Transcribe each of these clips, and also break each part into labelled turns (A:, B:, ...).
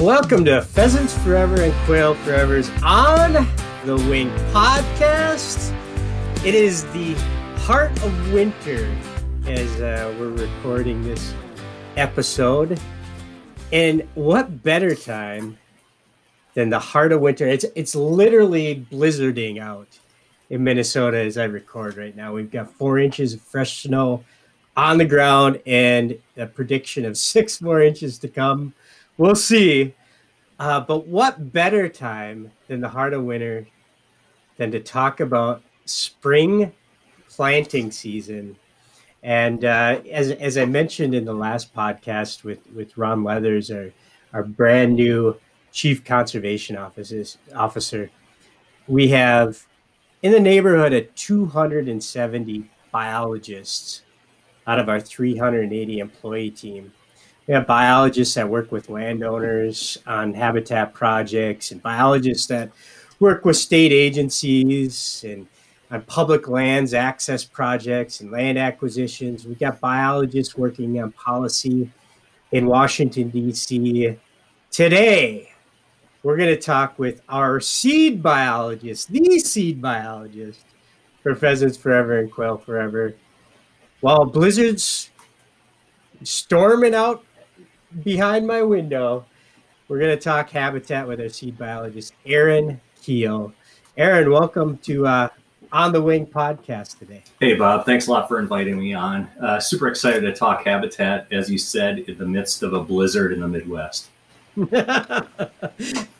A: Welcome to Pheasants Forever and Quail Forever's On the Wing podcast. It is the heart of winter as uh, we're recording this episode. And what better time than the heart of winter? It's it's literally blizzarding out in Minnesota as I record right now. We've got four inches of fresh snow on the ground and a prediction of six more inches to come. We'll see. Uh, but what better time than the heart of winter than to talk about spring planting season? And uh, as, as I mentioned in the last podcast with, with Ron Leathers, our, our brand new chief conservation offices, officer, we have in the neighborhood of 270 biologists out of our 380 employee team. We have biologists that work with landowners on habitat projects and biologists that work with state agencies and on public lands access projects and land acquisitions. We've got biologists working on policy in Washington, D.C. Today, we're going to talk with our seed biologist, the seed biologist for Pheasants Forever and Quail Forever, while blizzards storming out behind my window, we're going to talk habitat with our seed biologist, Aaron Kuehl. Aaron, welcome to uh, On the Wing podcast today.
B: Hey, Bob. Thanks a lot for inviting me on. Uh, super excited to talk habitat, as you said, in the midst of a blizzard in the Midwest.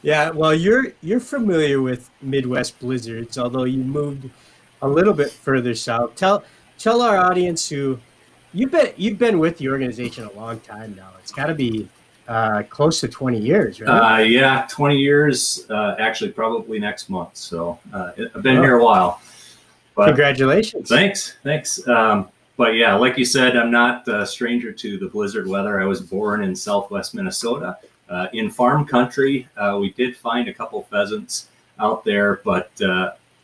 A: yeah, well, you're you're familiar with Midwest blizzards, although you moved a little bit further south. Tell tell our audience who you've been you've been with the organization a long time now. It's got to be uh, close to 20 years,
B: right? Uh, yeah, 20 years. Uh, actually, probably next month. So uh, I've been oh. here a while.
A: But
B: Congratulations! Thanks, thanks. Um, but yeah, like you said, I'm not a stranger to the blizzard weather. I was born in Southwest Minnesota, uh, in farm country. Uh, we did find a couple pheasants out there, but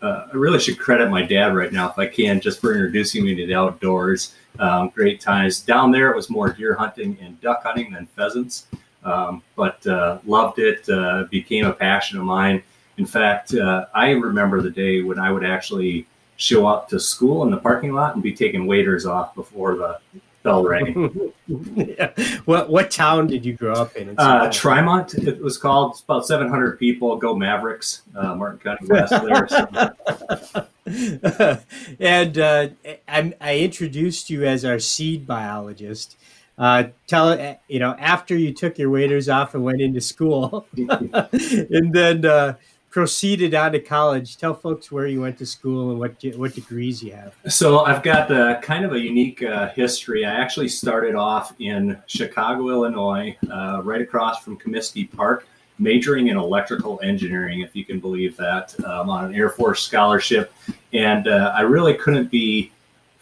B: uh, I really should credit my dad right now if I can, just for introducing me to the outdoors. Um, great times down there. It was more deer hunting and duck hunting than pheasants, um, but uh, loved it. Uh, became a passion of mine. In fact, uh, I remember the day when I would actually show up to school in the parking lot and be taking waders off before the bell rang.
A: yeah. What what town did you grow up in?
B: Uh, Trimont, it was called. It's about 700 people. Go Mavericks, uh, Martin County West
A: there. and uh, I, I, introduced you as our seed biologist. Uh, tell you know after you took your waders off and went into school, and then uh, proceeded on to college. Tell folks where you went to school and what what degrees you have.
B: So I've got kind of a unique uh, history. I actually started off in Chicago, Illinois, uh, right across from Comiskey Park, majoring in electrical engineering, if you can believe that, um, on an Air Force scholarship. And uh, I really couldn't be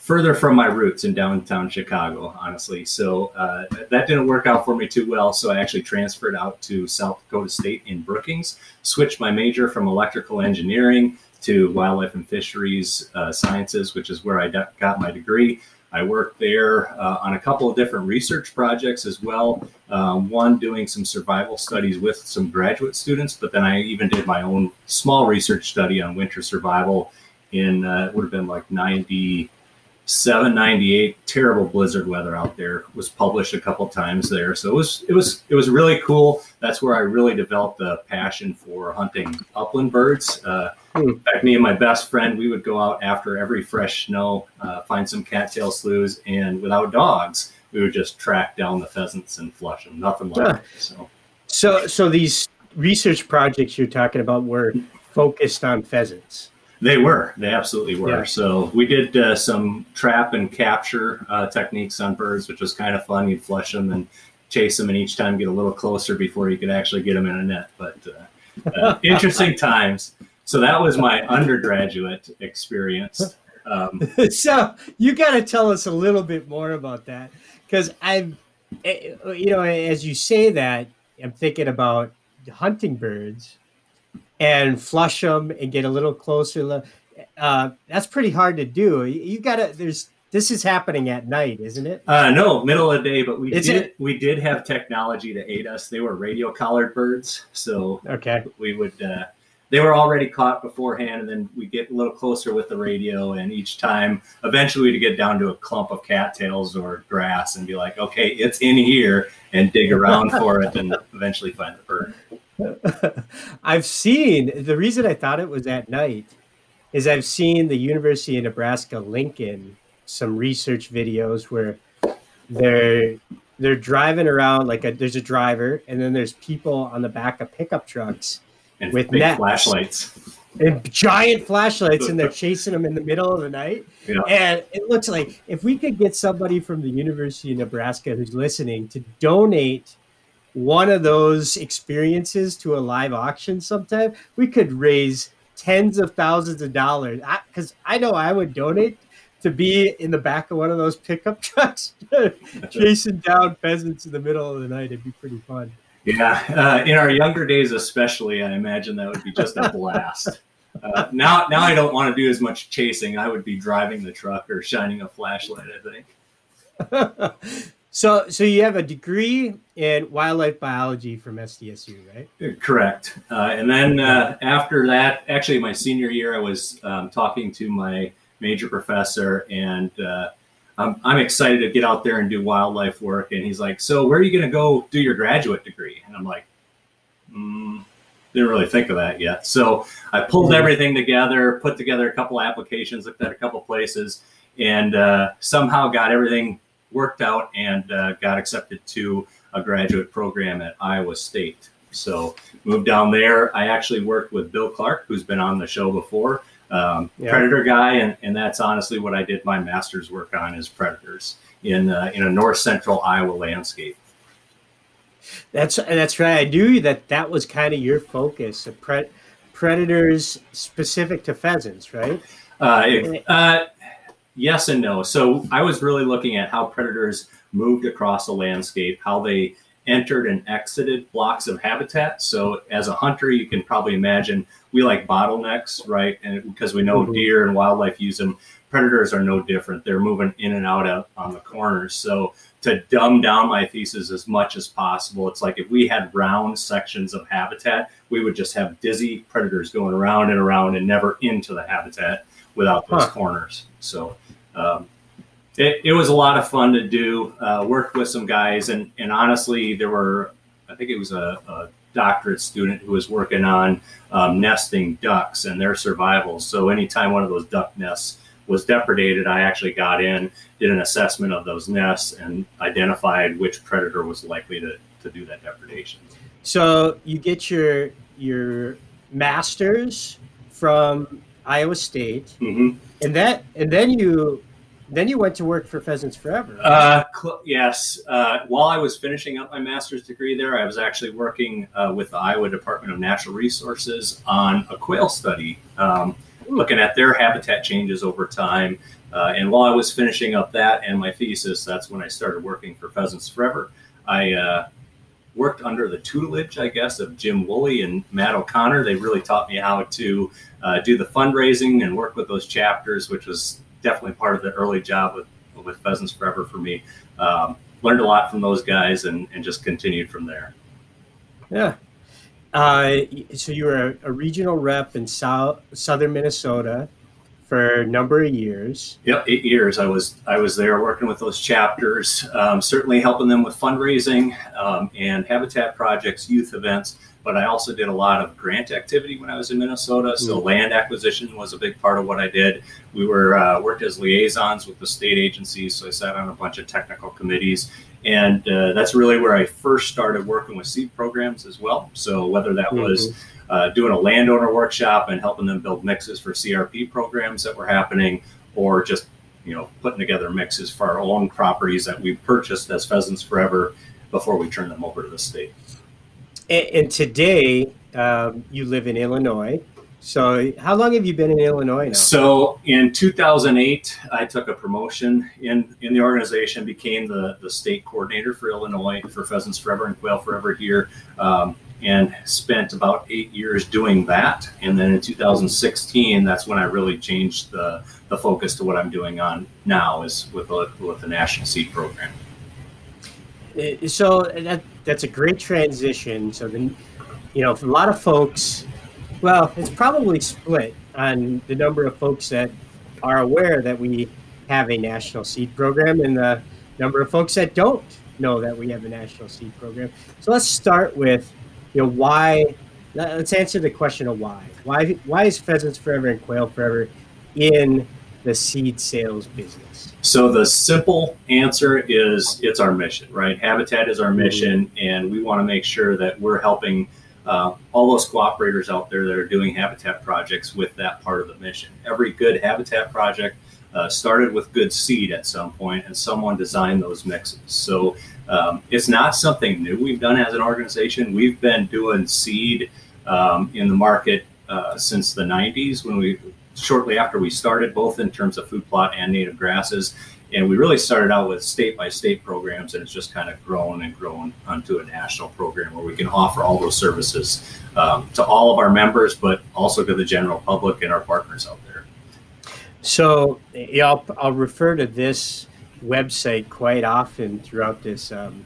B: further from my roots in downtown Chicago, honestly. So uh, that didn't work out for me too well. So I actually transferred out to South Dakota State in Brookings, switched my major from electrical engineering to wildlife and fisheries uh, sciences, which is where I got my degree. I worked there uh, on a couple of different research projects as well. Um, one doing some survival studies with some graduate students, but then I even did my own small research study on winter survival in uh, it would have been like 90 798 terrible blizzard weather out there was published a couple times there. So it was it was it was really cool. That's where i really developed a passion for hunting upland birds. Uh, hmm. in fact me and my best friend we would go out after every fresh snow uh, find some cattail sloughs and without dogs we would just track down the pheasants and flush them nothing like that so.
A: So so these research projects you're talking about were focused on pheasants
B: they were. They absolutely were. Yeah. So we did uh, some trap and capture uh, techniques on birds, which was kind of fun. You'd flush them and chase them, and each time get a little closer before you could actually get them in a net. But uh, uh interesting times. So that was my undergraduate experience. Um,
A: so you got to tell us a little bit more about that, because I've, eh, you know, as you say that, I'm thinking about hunting birds and flush them and get a little closer. Uh, that's pretty hard to do. You, gotta there's this is happening at night, isn't it?
B: Uh, no, middle of the day, but we
A: Is
B: did
A: it?
B: we did have technology to aid us. They were radio collared birds, so
A: Okay.
B: we would uh, they were already caught beforehand, and then we get a little closer with the radio, and each time, eventually, to get down to a clump of cattails or grass, and be like, okay, it's in here, and dig around for it, and eventually find the bird.
A: I've seen the reason I thought it was at night is I've seen the University of Nebraska Lincoln some research videos where they're they're driving around like a, there's a driver and then there's people on the back of pickup trucks
B: And
A: With
B: big
A: nets.
B: flashlights.
A: and giant flashlights and they're chasing them in the middle of the night.
B: Yeah.
A: And it looks like if we could get somebody from the University of Nebraska who's listening to donate one of those experiences to a live auction sometime, we could raise tens of thousands of dollars. Because I, know I would donate to be in the back of one of those pickup trucks chasing down pheasants in the middle of the night. It'd be pretty fun.
B: Yeah, uh, in our younger days, especially, I imagine that would be just a blast. Uh, now, now I don't want to do as much chasing. I would be driving the truck or shining a flashlight. I think.
A: so, so you have a degree in wildlife biology from SDSU, right?
B: Correct. Uh, and then uh, after that, actually, my senior year, I was um, talking to my major professor, and uh, I'm, I'm excited to get out there and do wildlife work. And he's like, "So, where are you going to go do your graduate degree?" And I'm like, mm, "Didn't really think of that yet." So I pulled
A: Mhm.
B: everything together, put together a couple applications, looked at a couple places, and uh, somehow got everything worked out and uh, got accepted to a graduate program at Iowa State. So moved down there. I actually worked with Bill Clark, who's been on the show before, um,
A: Yeah.
B: predator guy, and, and that's honestly what I did my master's work on is predators in uh, in a north central Iowa landscape.
A: That's that's right. I knew that that was kind of your focus, pre- predators specific to pheasants, right?
B: Uh, it- uh, yes and no. So I was really looking at how predators moved across the landscape, how they entered and exited blocks of habitat. So as a hunter, you can probably imagine we like bottlenecks, right? And because we know
A: Mhm.
B: deer and wildlife use them, predators are no different. They're moving in and out of, on the corners. So to dumb down my thesis as much as possible, it's like if we had round sections of habitat, we would just have dizzy predators going around and around and never into the habitat without those
A: Huh.
B: corners. So um, it, it was a lot of fun to do. Uh, worked with some guys, and and honestly, there were I think it was a, a doctorate student who was working on um, nesting ducks and their survival. So anytime one of those duck nests was depredated, I actually got in, did an assessment of those nests, and identified which predator was likely to, to do that depredation.
A: So you get your your master's from Iowa State,
B: hmm
A: and that and then you then you went to work for Pheasants Forever.
B: Uh, cl- yes. Uh, while I was finishing up my master's degree there, I was actually working uh, with the Iowa Department of Natural Resources on a quail study, um, looking at their habitat changes over time. Uh, and while I was finishing up that and my thesis, that's when I started working for Pheasants Forever. I uh, worked under the tutelage, I guess, of Jim Woolley and Matt O'Connor. They really taught me how to uh, do the fundraising and work with those chapters, which was definitely part of the early job with, with Pheasants Forever for me. Um, learned a lot from those guys and, and just continued from there.
A: yeah. Uh, so you were a, a regional rep in South Southern Minnesota for a number of years.
B: Yep, eight years I was I was there working with those chapters, um, certainly helping them with fundraising um, and habitat projects, youth events. But I also did a lot of grant activity when I was in Minnesota. So
A: Mm.
B: land acquisition was a big part of what I did. We were uh, worked as liaisons with the state agencies, so I sat on a bunch of technical committees, and uh, that's really where I first started working with seed programs as well. So whether that was uh, doing a landowner workshop and helping them build mixes for CRP programs that were happening, or just you know putting together mixes for our own properties that we purchased as Pheasants Forever before we turned them over to the state.
A: And, and today um, you live in Illinois. So how long have you been in Illinois now?
B: So in 2008, I took a promotion in, in the organization, became the, the state coordinator for Illinois for Pheasants Forever and Quail Forever here. Um, and spent about eight years doing that. And then in 2016, that's when I really changed the, the focus to what I'm doing on now is with the, with the National Seed Program.
A: So that that's a great transition. So then, you know, for a lot of folks, well, it's probably split on the number of folks that are aware that we have a national seed program and the number of folks that don't know that we have a national seed program. So let's start with, you know, why. Let's answer the question of why. Why why is Pheasants Forever and Quail Forever in the seed sales business?
B: So the simple answer is it's our mission, right? Habitat is our mm-hmm. mission, and we want to make sure that we're helping uh, all those cooperators out there that are doing habitat projects with that part of the mission. Every good habitat project uh, started with good seed at some point, and someone designed those mixes. So um, it's not something new we've done as an organization. We've been doing seed um, in the market uh, since the 90s when we shortly after we started, both in terms of food plot and native grasses. And we really started out with state by state programs, and it's just kind of grown and grown onto a national program where we can offer all those services um, to all of our members, but also to the general public and our partners out there.
A: So, yeah, I'll, I'll refer to this website quite often throughout this um,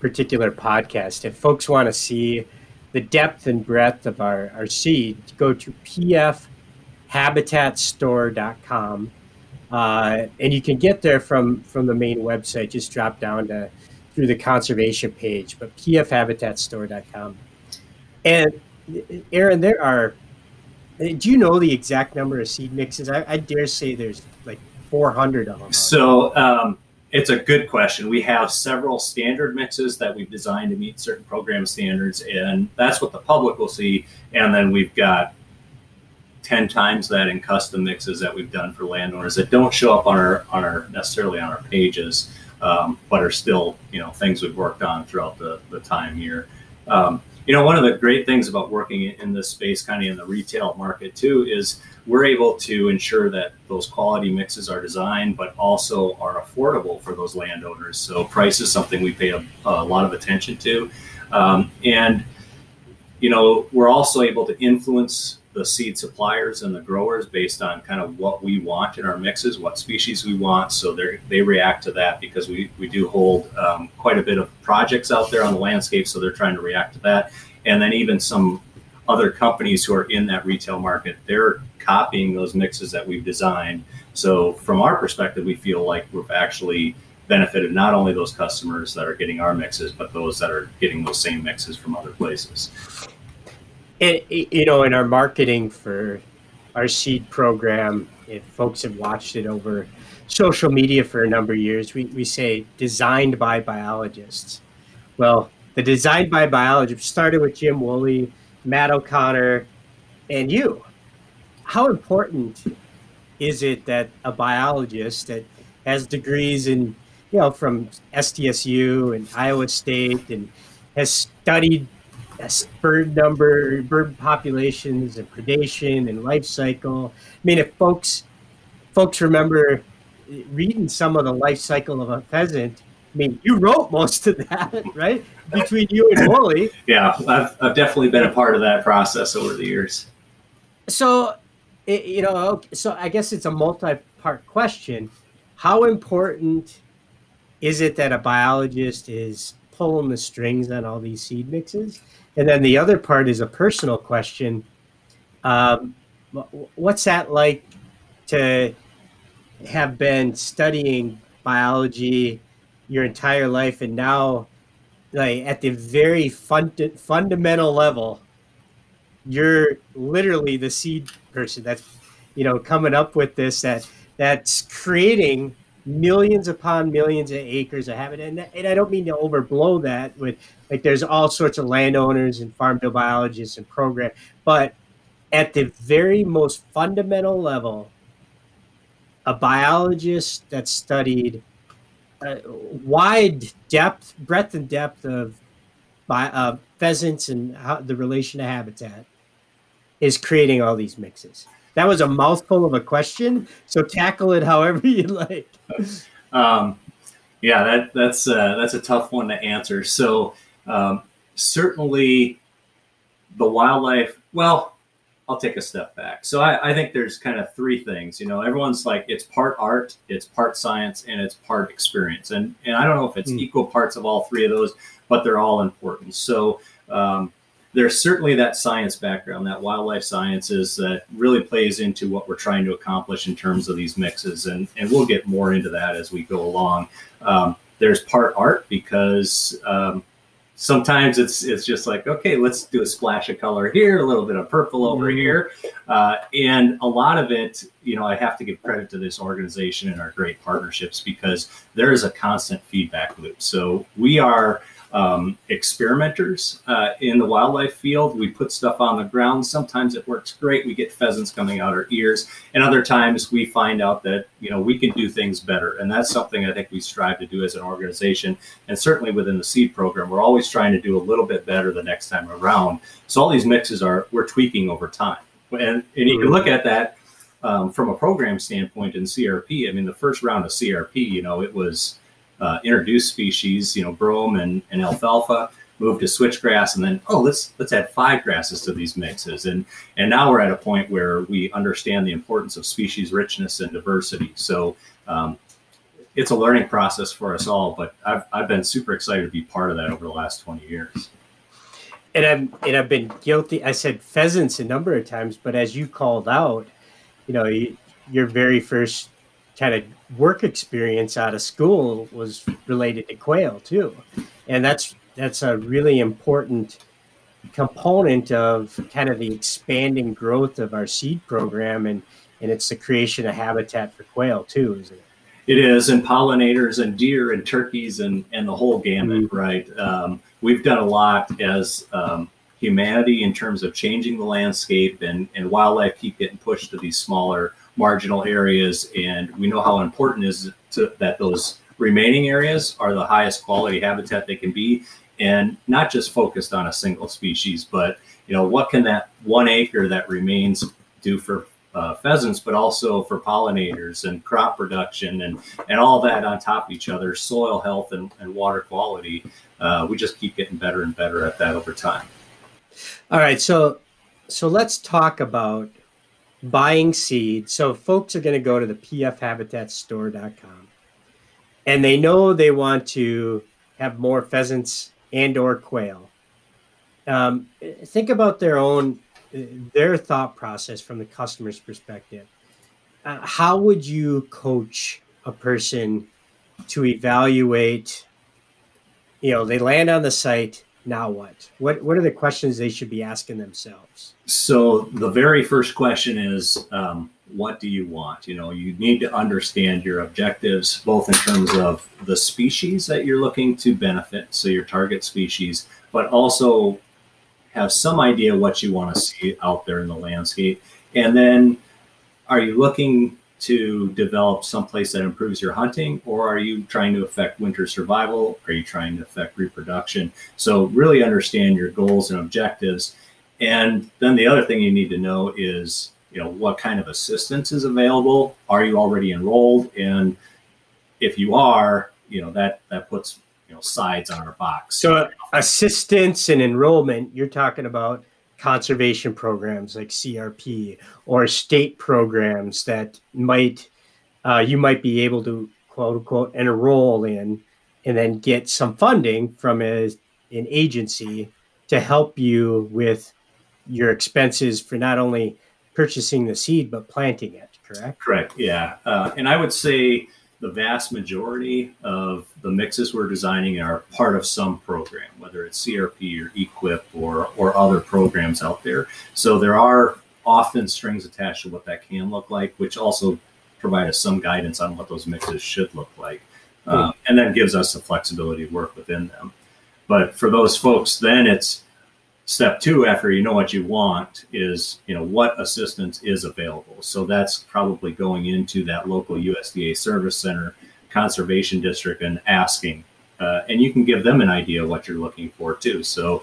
A: particular podcast. If folks want to see the depth and breadth of our, our seed, go to pfhabitatstore.com. Uh, and you can get there from, from the main website. Just drop down to through the conservation page, but pfhabitatstore.com. And Aaron, there are do you know the exact number of seed mixes? I, I dare say there's like 400 of them.
B: So um, it's a good question. We have several standard mixes that we've designed to meet certain program standards, and that's what the public will see. And then we've got 10 times that in custom mixes that we've done for landowners that don't show up on our on our necessarily on our pages, um, but are still you know things we've worked on throughout the, the time here. Um, you know, one of the great things about working in this space, kind of in the retail market too, is we're able to ensure that those quality mixes are designed, but also are affordable for those landowners. So price is something we pay a, a lot of attention to, um, and you know, we're also able to influence the seed suppliers and the growers based on kind of what we want in our mixes, what species we want. So they they react to that because we, we do hold um, quite a bit of projects out there on the landscape. So they're trying to react to that. And then even some other companies who are in that retail market, they're copying those mixes that we've designed. So from our perspective, we feel like we've actually benefited not only those customers that are getting our mixes, but those that are getting those same mixes from other places
A: you know, in our marketing for our seed program, if folks have watched it over social media for a number of years, we, we say designed by biologists. Well, the designed by biologists started with Jim Woolley, Matt O'Connor, and you. How important is it that a biologist that has degrees in, you know, from SDSU and Iowa State and has studied yes, bird number, bird populations, and predation and life cycle. I mean, if folks folks remember reading some of the life cycle of a pheasant, I mean, you wrote most of that, right? Between you and Woolley.
B: Yeah, I've, I've definitely been a part of that process over the years.
A: So, you know, so I guess it's a multi-part question. How important is it that a biologist is pulling the strings on all these seed mixes? And then the other part is a personal question. Um, what's that like to have been studying biology your entire life and now like at the very fund- fundamental level you're literally the seed person that's you know coming up with this that that's creating millions upon millions of acres of habitat. And, and I don't mean to overblow that with like there's all sorts of landowners and farm biologists and program, but at the very most fundamental level, a biologist that studied uh, wide depth, breadth and depth of by, uh, pheasants and how, the relation to habitat is creating all these mixes. That was a mouthful of a question, so tackle it however you like.
B: Um, yeah, that that's uh, that's a tough one to answer. So um, certainly, the wildlife, well, I'll take a step back. So I, I, think there's kind of three things. You know, everyone's like it's part art, it's part science, and it's part experience. And and I don't know if it's mm. equal parts of all three of those, but they're all important. So um, there's certainly that science background, that wildlife sciences that really plays into what we're trying to accomplish in terms of these mixes, and and we'll get more into that as we go along. Um, there's part art because um, sometimes it's it's just like okay let's do a splash of color here a little bit of purple over mm-hmm. here uh, and a lot of it you know i have to give credit to this organization and our great partnerships because there is a constant feedback loop so we are um, experimenters uh, in the wildlife field. We put stuff on the ground. Sometimes it works great. We get pheasants coming out our ears, and other times we find out that you know we can do things better. And that's something I think we strive to do as an organization, and certainly within the seed program, we're always trying to do a little bit better the next time around. So all these mixes are we're tweaking over time, and and you can look at that. Um, from a program standpoint in CRP, I mean, the first round of CRP, you know, it was uh, introduced species, you know, brome and, and alfalfa, moved to switchgrass, and then oh, let's let's add five grasses to these mixes, and and now we're at a point where we understand the importance of species richness and diversity. So. Um, it's a learning process for us all, but I've, I've been super excited to be part of that over the last 20 years.
A: And I'm and I've been guilty. I said pheasants a number of times, but as you called out, you know, your very first kind of work experience out of school was related to quail too, and that's that's a really important component of kind of the expanding growth of our seed program and and it's the creation of habitat for quail too isn't it?
B: It is and pollinators and deer and turkeys and and the whole gamut mm-hmm. right? Um, we've done a lot as um, humanity in terms of changing the landscape and and wildlife keep getting pushed to these smaller marginal areas, and we know how important is to, that those remaining areas are the highest quality habitat they can be, and not just focused on a single species, but you know what can that one acre that remains do for uh, pheasants, but also for pollinators and crop production and and all that on top of each other, soil health and, and water quality. Uh, we just keep getting better and better at that over time.
A: All right, so so let's talk about buying seed. So folks are going to go to the pfhabitatstore.com and they know they want to have more pheasants and or quail. Um, think about their own their thought process from the customer's perspective. Uh, how would you coach a person to evaluate? You know, they land on the site now what? What what are the questions they should be asking themselves?
B: So the very first question is, um, what do you want? You know, you need to understand your objectives, both in terms of the species that you're looking to benefit, so your target species, but also have some idea what you want to see out there in the landscape. And then, are you looking to develop someplace that improves your hunting, or are you trying to affect winter survival? Are you trying to affect reproduction? So, really understand your goals and objectives. And then the other thing you need to know is, you know, what kind of assistance is available? Are you already enrolled? And if you are, you know, that that puts you know sides on our box.
A: So, assistance and enrollment, you're talking about conservation programs like CRP or state programs that might uh, you might be able to quote unquote enroll in and then get some funding from a, an agency to help you with your expenses for not only purchasing the seed but planting it correct?
B: Correct yeah. Uh, and i would say the vast majority of the mixes we're designing are part of some program, whether it's CRP or EQIP or, or other programs out there. So there are often strings attached to what that can look like, which also provide us some guidance on what those mixes should look like. Uh, and then gives us the flexibility to work within them. But for those folks, then it's step two after you know what you want is you know what assistance is available. So that's probably going into that local usda service center conservation district and asking uh, and you can give them an idea of what you're looking for too. So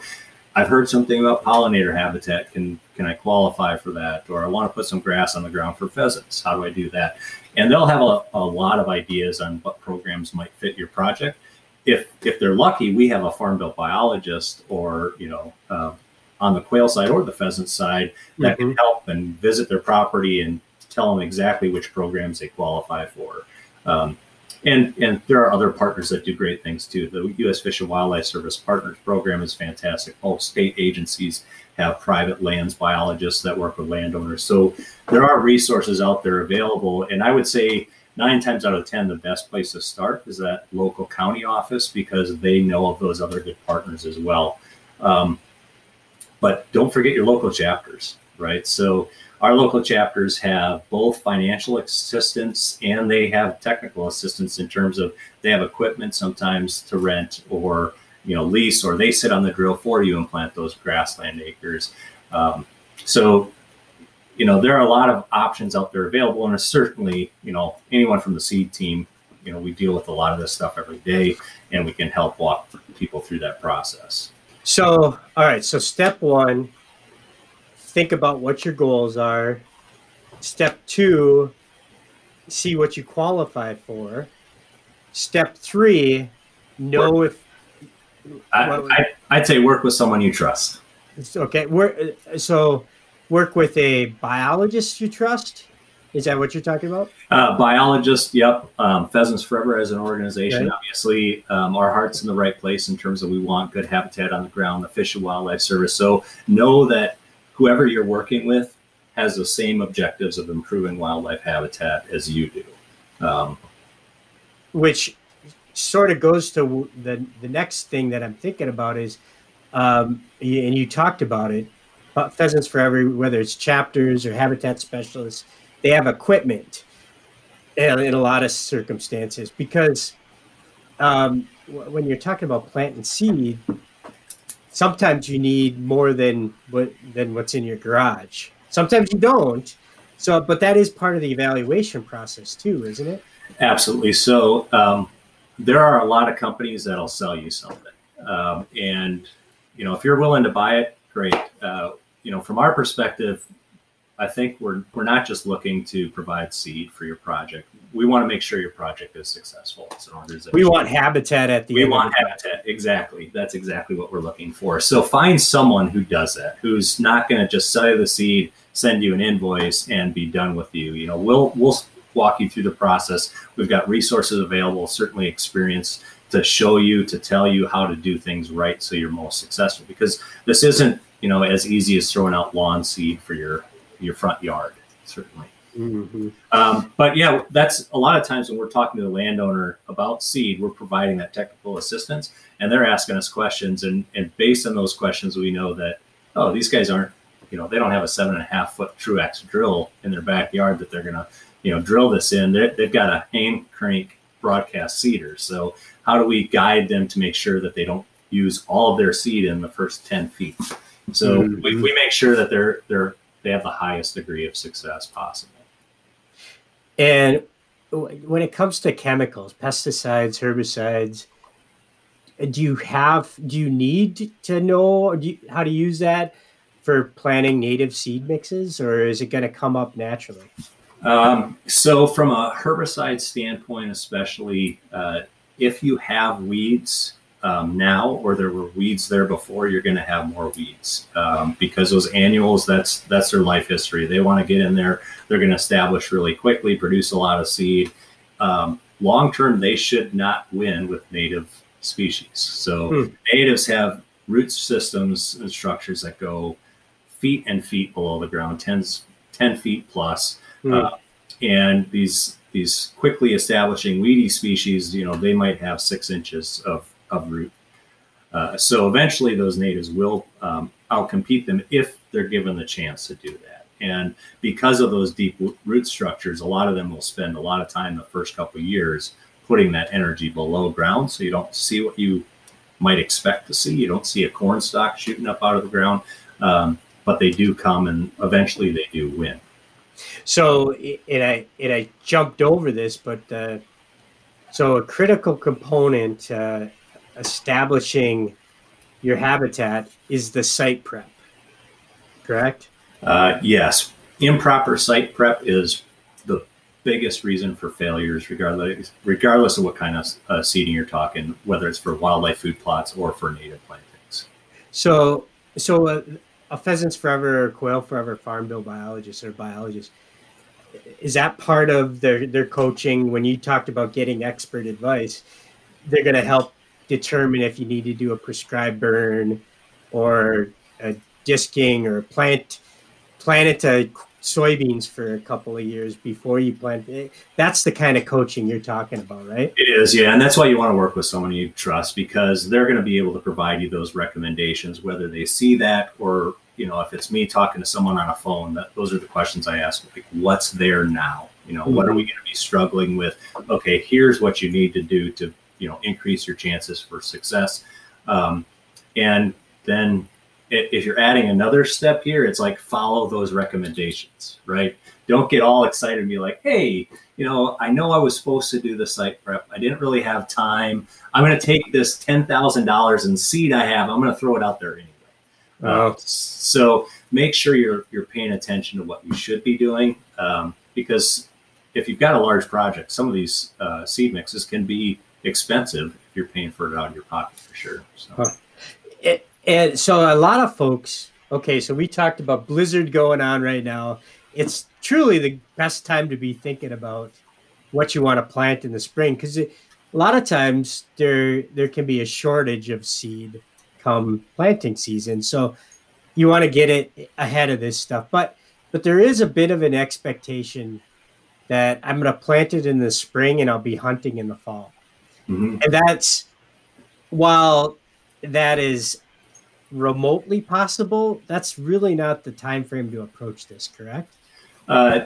B: i've heard something about pollinator habitat. Can can i qualify for that? Or i want to put some grass on the ground for pheasants. How do i do that? And they'll have a, a lot of ideas on what programs might fit your project if if they're lucky, we have a farm bill biologist or you know uh, on the quail side or the pheasant side that mm-hmm. can help and visit their property and tell them exactly which programs they qualify for. Um, and and there are other partners that do great things too. The U.S. Fish and Wildlife Service Partners Program is fantastic. All state agencies have private lands biologists that work with landowners. So there are resources out there available, and I would say nine times out of ten, the best place to start is that local county office because they know of those other good partners as well. Um, but don't forget your local chapters, right? So our local chapters have both financial assistance and they have technical assistance in terms of they have equipment sometimes to rent or you know lease or they sit on the drill for you and plant those grassland acres. Um, so you know there are a lot of options out there available and certainly you know anyone from the seed team you know we deal with a lot of this stuff every day and we can help walk people through that process
A: so, all right. So, step one, think about what your goals are. Step two, see what you qualify for. Step three, know work. if.
B: I, I, would say work with someone you trust.
A: Okay. Work, so, work with a biologist you trust is that what you're talking about?
B: Uh, biologist, yep. Um, Pheasants Forever as an organization, okay. obviously, um, our heart's in the right place in terms of we want good habitat on the ground, the Fish and Wildlife Service. So know that whoever you're working with has the same objectives of improving wildlife habitat as you do. Um,
A: Which sort of goes to the, the next thing that I'm thinking about is, um, and you talked about it, Pheasants Forever, whether it's chapters or habitat specialists – they have equipment in, in a lot of circumstances because um, when you're talking about plant and seed, sometimes you need more than what than what's in your garage. Sometimes you don't. So, but that is part of the evaluation process too, isn't it?
B: Absolutely. So, um, there are a lot of companies that'll sell you something, um, and you know if you're willing to buy it, great. Uh, you know, from our perspective, I think we're we're not just looking to provide seed for your project. We want to make sure your project is successful as an organization.
A: We want habitat at the
B: we want habitat exactly. That's exactly what we're looking for. So find someone who does that, who's not going to just sell you the seed, send you an invoice, and be done with you. You know, we'll we'll walk you through the process. We've got resources available, certainly experience to show you, to tell you how to do things right so you're most successful. Because this isn't you know as easy as throwing out lawn seed for your your front yard, certainly. Mm-hmm. Um, but yeah, that's a lot of times when we're talking to the landowner about seed, we're providing that technical assistance, and they're asking us questions, and and based on those questions, we know that oh, these guys aren't, you know, they don't have a seven and a half foot Truax drill in their backyard that they're gonna, you know, drill this in. they they've got a hand crank broadcast seeder. So how do we guide them to make sure that they don't use all of their seed in the first ten feet? So mm-hmm. we, we make sure that they're they're they have the highest degree of success possible.
A: And when it comes to chemicals, pesticides, herbicides, do you have do you need to know you, how to use that for planting native seed mixes, or is it going to come up naturally?
B: Um, so, from a herbicide standpoint, especially uh, if you have weeds, um, now or there were weeds there before, you're going to have more weeds um, because those annuals that's that's their life history. They want to get in there. They're going to establish really quickly, produce a lot of seed. Um, long term, they should not win with native species. So hmm. natives have root systems and structures that go feet and feet below the ground, 10, 10 feet plus. Hmm. Uh, and these these quickly establishing weedy species, you know, they might have six inches of of root. Uh, so eventually, those natives will um, outcompete them if they're given the chance to do that. And because of those deep root structures, a lot of them will spend a lot of time the first couple years putting that energy below ground, so you don't see what you might expect to see. You don't see a corn stalk shooting up out of the ground, um, but they do come, and eventually they do win.
A: So, and I and I jumped over this, but uh, so a critical component. Uh, establishing your habitat is the site prep, correct?
B: Uh, yes. Improper site prep is the biggest reason for failures, regardless regardless of what kind of uh, seeding you're talking, whether it's for wildlife food plots or for native plantings.
A: So, so uh, a pheasants forever or quail forever farm bill biologist or biologist is that part of their their coaching when you talked about getting expert advice they're going to help determine if you need to do a prescribed burn or a disking or plant plant it to soybeans for a couple of years before you plant it. That's the kind of coaching you're talking about, right?
B: It is, yeah. And that's why you want to work with someone you trust because they're going to be able to provide you those recommendations, whether they see that or, you know, if it's me talking to someone on a phone, that those are the questions I ask. Like, what's there now? You know, mm-hmm. what are we going to be struggling with? Okay, here's what you need to do to, you know, increase your chances for success. Um, and then if you're adding another step here, it's like follow those recommendations, right? Don't get all excited and be like, hey, you know, I know I was supposed to do the site prep. I didn't really have time. I'm going to take this $10,000 in seed I have, I'm going to throw it out there anyway. Uh, so make sure you're, you're paying attention to what you should be doing um, because if you've got a large project, some of these uh, seed mixes can be expensive if you're paying for it out of your pocket for sure. So. Huh.
A: It, and so a lot of folks, okay, so we talked about blizzard going on right now. It's truly the best time to be thinking about what you want to plant in the spring because a lot of times there there can be a shortage of seed come planting season. So you want to get it ahead of this stuff. But but there is a bit of an expectation that I'm going to plant it in the spring and I'll be hunting in the fall. Mm-hmm. And that's while that is remotely possible, that's really not the time frame to approach this, correct?
B: Uh,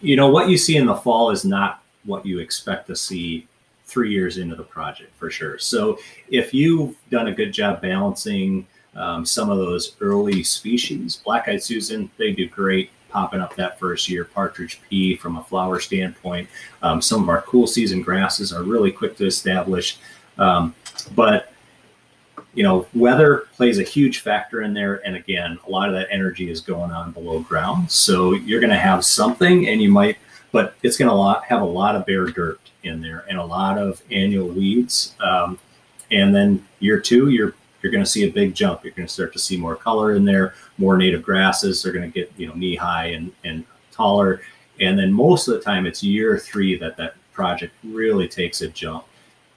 B: you know, what you see in the fall is not what you expect to see three years into the project for sure. So if you've done a good job balancing um, some of those early species, black-eyed Susan, they do great popping up that first year. Partridge pea, from a flower standpoint, um, some of our cool season grasses are really quick to establish. Um, but you know, weather plays a huge factor in there. And again, a lot of that energy is going on below ground. So you're going to have something and you might, but it's going to have a lot of bare dirt in there and a lot of annual weeds. Um, and then year two, you're, you're going to see a big jump. You're going to start to see more color in there, more native grasses. They're going to get, you know, knee high and, and taller. And then most of the time it's year three that that project really takes a jump.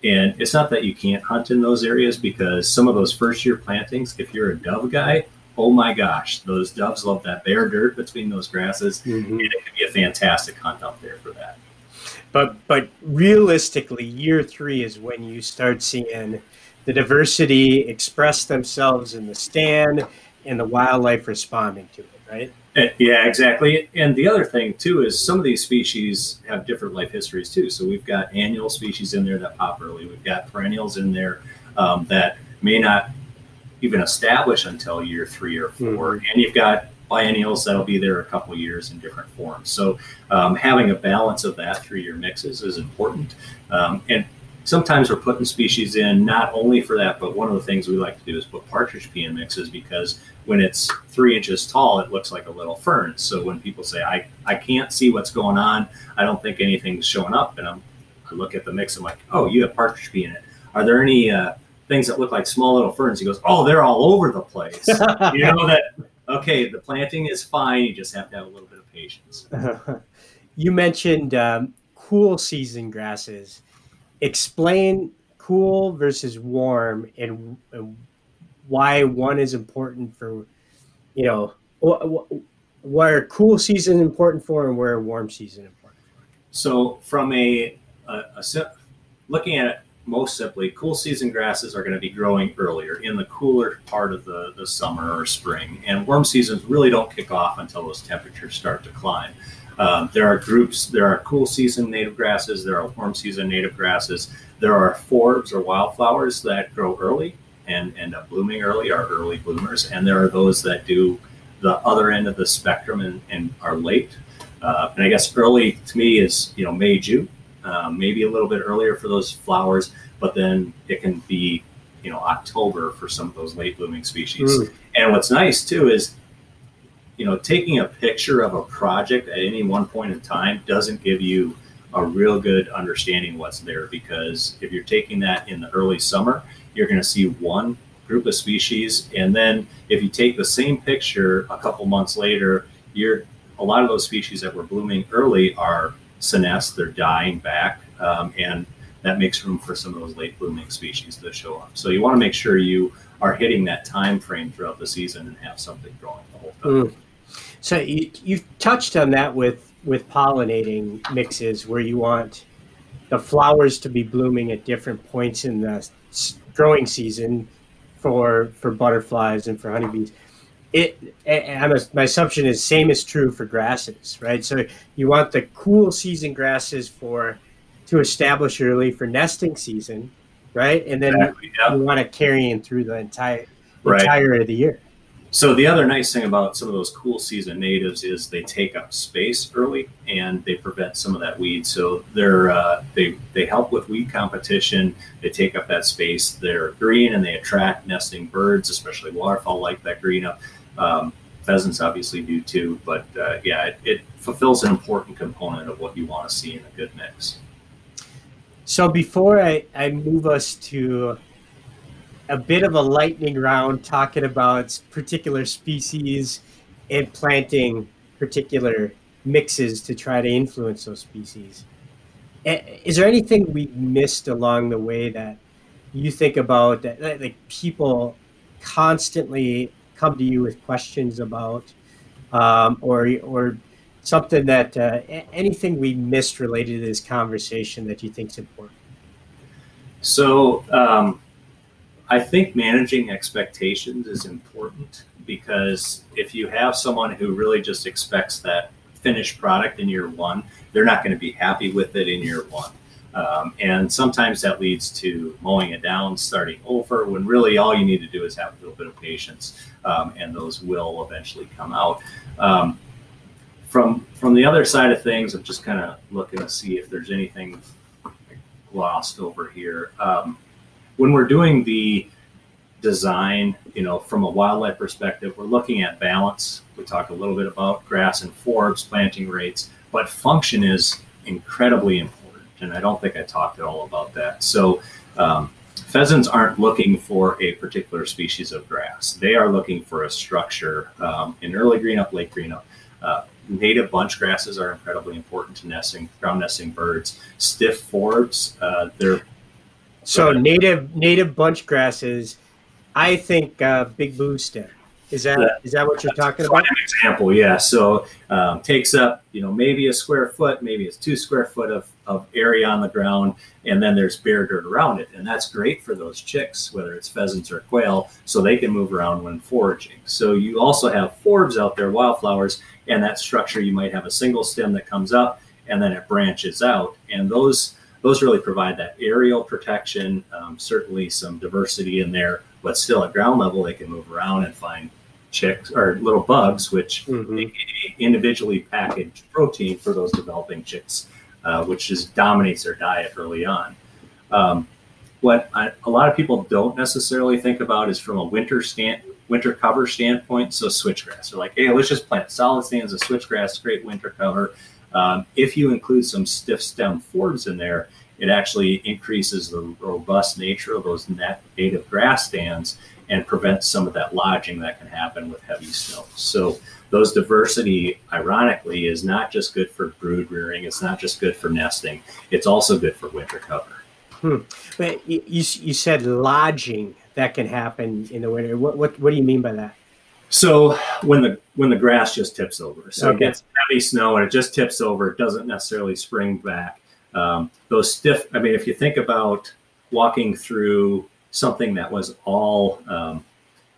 B: And it's not that you can't hunt in those areas because some of those first year plantings, if you're a dove guy, oh my gosh, those doves love that bare dirt between those grasses. Mm-hmm. And it can be a fantastic hunt out there for that.
A: But but realistically, year three is when you start seeing the diversity express themselves in the stand and the wildlife responding to it, right?
B: Uh, yeah, exactly. And the other thing too is some of these species have different life histories too. So we've got annual species in there that pop early. We've got perennials in there um, that may not even establish until year three or 4 mm-hmm. and you've got biennials that'll be there a couple years in different forms. So um, having a balance of that through your mixes is important. Um, and sometimes we're putting species in not only for that, but one of the things we like to do is put partridge pea in mixes because when it's three inches tall, it looks like a little fern. So when people say, I, I can't see what's going on, I don't think anything's showing up, and I'm, I look at the mix, I'm like, oh, you have partridge pea in it. Are there any uh, things that look like small little ferns? He goes, oh, they're all over the place. you know that, okay, the planting is fine. You just have to have a little bit of patience.
A: you mentioned um, cool season grasses explain cool versus warm and, and why one is important for you know where cool season important for and where warm season important for.
B: so from a, a, a looking at it most simply cool season grasses are going to be growing earlier in the cooler part of the, the summer or spring and warm seasons really don't kick off until those temperatures start to climb um, there are groups, there are cool season native grasses, there are warm season native grasses. There are forbs or wildflowers that grow early and end up blooming early, are early bloomers. And there are those that do the other end of the spectrum and, and are late. Uh, and I guess early to me is, you know, May, June, um, maybe a little bit earlier for those flowers, but then it can be, you know, October for some of those late blooming species. Mm. And what's nice too is you know, taking a picture of a project at any one point in time doesn't give you a real good understanding what's there because if you're taking that in the early summer, you're going to see one group of species. And then if you take the same picture a couple months later, you're a lot of those species that were blooming early are senesced, they're dying back, um, and that makes room for some of those late blooming species to show up. So you want to make sure you are hitting that time frame throughout the season and have something growing the whole time. Mm.
A: So you, you've touched on that with with pollinating mixes where you want the flowers to be blooming at different points in the growing season for for butterflies and for honeybees. It and my assumption is same is true for grasses, right? So you want the cool season grasses for to establish early for nesting season, right? And then exactly, you, you want to carry in through the entire right. entire of the year.
B: So the other nice thing about some of those cool season natives is they take up space early and they prevent some of that weed. So they're uh, they they help with weed competition. They take up that space. They're green and they attract nesting birds, especially waterfowl like that green up. Um, pheasants obviously do too, but uh, yeah, it, it fulfills an important component of what you want to see in a good mix.
A: So before I, I move us to a bit of a lightning round talking about particular species and planting particular mixes to try to influence those species. Is there anything we missed along the way that you think about that like people constantly come to you with questions about, um, or or something that uh, anything we missed related to this conversation that you think is important?
B: So um, I think managing expectations is important because if you have someone who really just expects that finished product in year one, they're not going to be happy with it in year one. Um, and sometimes that leads to mowing it down, starting over, when really all you need to do is have a little bit of patience, um, and those will eventually come out. Um, from from the other side of things, I'm just kind of looking to see if there's anything glossed over here. Um, when we're doing the design, you know, from a wildlife perspective, we're looking at balance. We talk a little bit about grass and forbs, planting rates, but function is incredibly important. And I don't think I talked at all about that. So, um, pheasants aren't looking for a particular species of grass. They are looking for a structure um, in early green up, late green up. Uh, native bunch grasses are incredibly important to nesting, ground nesting birds. Stiff forbs, uh, they're
A: so native native bunch grasses, I think uh, big blue stem. Is that yeah. is that what you're talking about?
B: An example, yeah. So um, takes up you know maybe a square foot, maybe it's two square foot of, of area on the ground, and then there's bare dirt around it, and that's great for those chicks, whether it's pheasants or quail, so they can move around when foraging. So you also have forbs out there, wildflowers, and that structure you might have a single stem that comes up and then it branches out, and those those really provide that aerial protection, um, certainly some diversity in there, but still at ground level, they can move around and find chicks or little bugs, which mm-hmm. individually packaged protein for those developing chicks, uh, which just dominates their diet early on. Um, what I, a lot of people don't necessarily think about is from a winter stand, winter cover standpoint. So switchgrass, they're like, hey, let's just plant solid stands of switchgrass, great winter cover. Um, if you include some stiff stem forbs in there, it actually increases the robust nature of those native grass stands and prevents some of that lodging that can happen with heavy snow. So those diversity, ironically, is not just good for brood rearing. It's not just good for nesting. It's also good for winter cover.
A: Hmm. But you, you said lodging that can happen in the winter. What, what, what do you mean by that?
B: So when the when the grass just tips over, so okay. it gets heavy snow and it just tips over, it doesn't necessarily spring back. Um, those stiff. I mean, if you think about walking through something that was all um,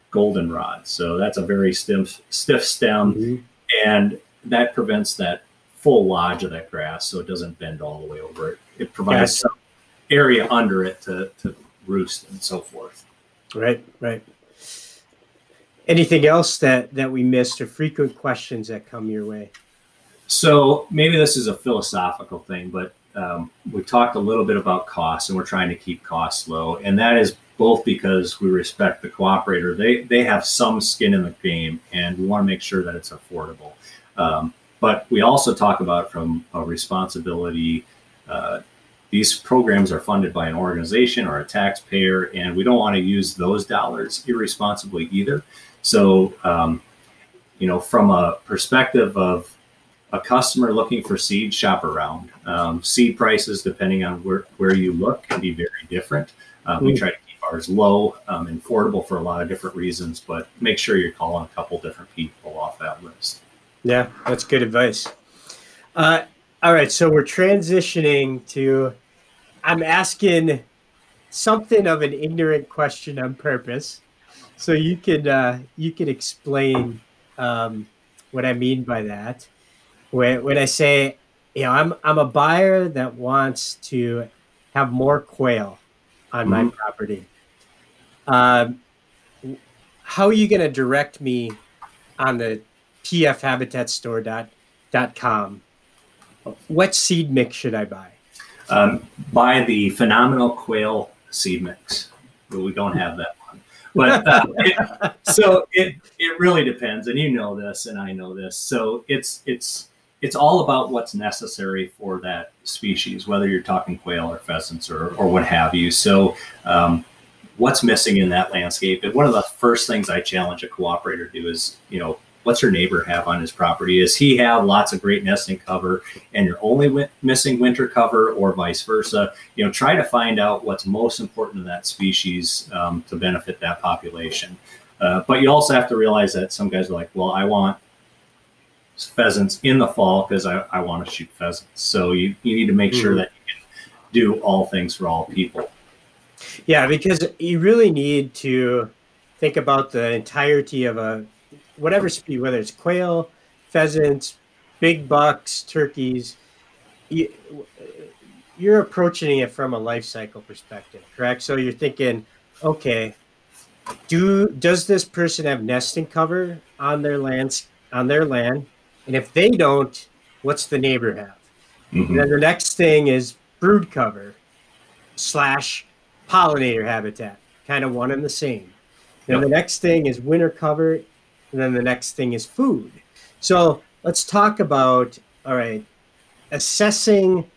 B: goldenrod, so that's a very stiff stiff stem, mm-hmm. and that prevents that full lodge of that grass, so it doesn't bend all the way over it. It provides some area under it to, to roost and so forth.
A: Right, right. Anything else that that we missed or frequent questions that come your way?
B: So maybe this is a philosophical thing, but um, we talked a little bit about costs, and we're trying to keep costs low, and that is both because we respect the cooperator. They they have some skin in the game, and we want to make sure that it's affordable. Um, but we also talk about from a responsibility uh, these programs are funded by an organization or a taxpayer, and we don't want to use those dollars irresponsibly either. So, um, you know, from a perspective of a customer looking for seed, shop around. Um, seed prices, depending on where, where you look, can be very different. Uh, we hmm. try to keep ours low um, and affordable for a lot of different reasons, but make sure you're calling a couple different people off that list.
A: Yeah, that's good advice. Uh, all right, so we're transitioning to. I'm asking something of an ignorant question on purpose, so you could uh, you can explain um, what I mean by that. When when I say, you know, I'm I'm a buyer that wants to have more quail on mm-hmm. my property. Um, how are you going to direct me on the pfhabitatstore.com? What seed mix should I buy?
B: Um, buy the phenomenal quail seed mix. But we don't have that. But uh, it, so it it really depends, and you know this, and I know this. So it's it's it's all about what's necessary for that species, whether you're talking quail or pheasants or, or what have you. So, um, what's missing in that landscape? And one of the first things I challenge a cooperator to do is, you know, what's your neighbor have on his property? Is he have lots of great nesting cover and you're only w- missing winter cover or vice versa? You know, try to find out what's most important to that species um, to benefit that population. Uh, but you also have to realize that some guys are like, well, I want pheasants in the fall because I, I want to shoot pheasants. So you, you need to make mm-hmm. sure that you can do all things for all people.
A: Yeah, because you really need to think about the entirety of a whatever speed, whether it's quail, pheasants, big bucks, turkeys. You, you're approaching it from a life cycle perspective, correct? So you're thinking, okay, do does this person have nesting cover on their lands on their land? And if they don't, what's the neighbor have? Mm-hmm. And then the next thing is brood cover slash pollinator habitat, kind of one and the same. Then yep. the next thing is winter cover, and then the next thing is food. So let's talk about all right, assessing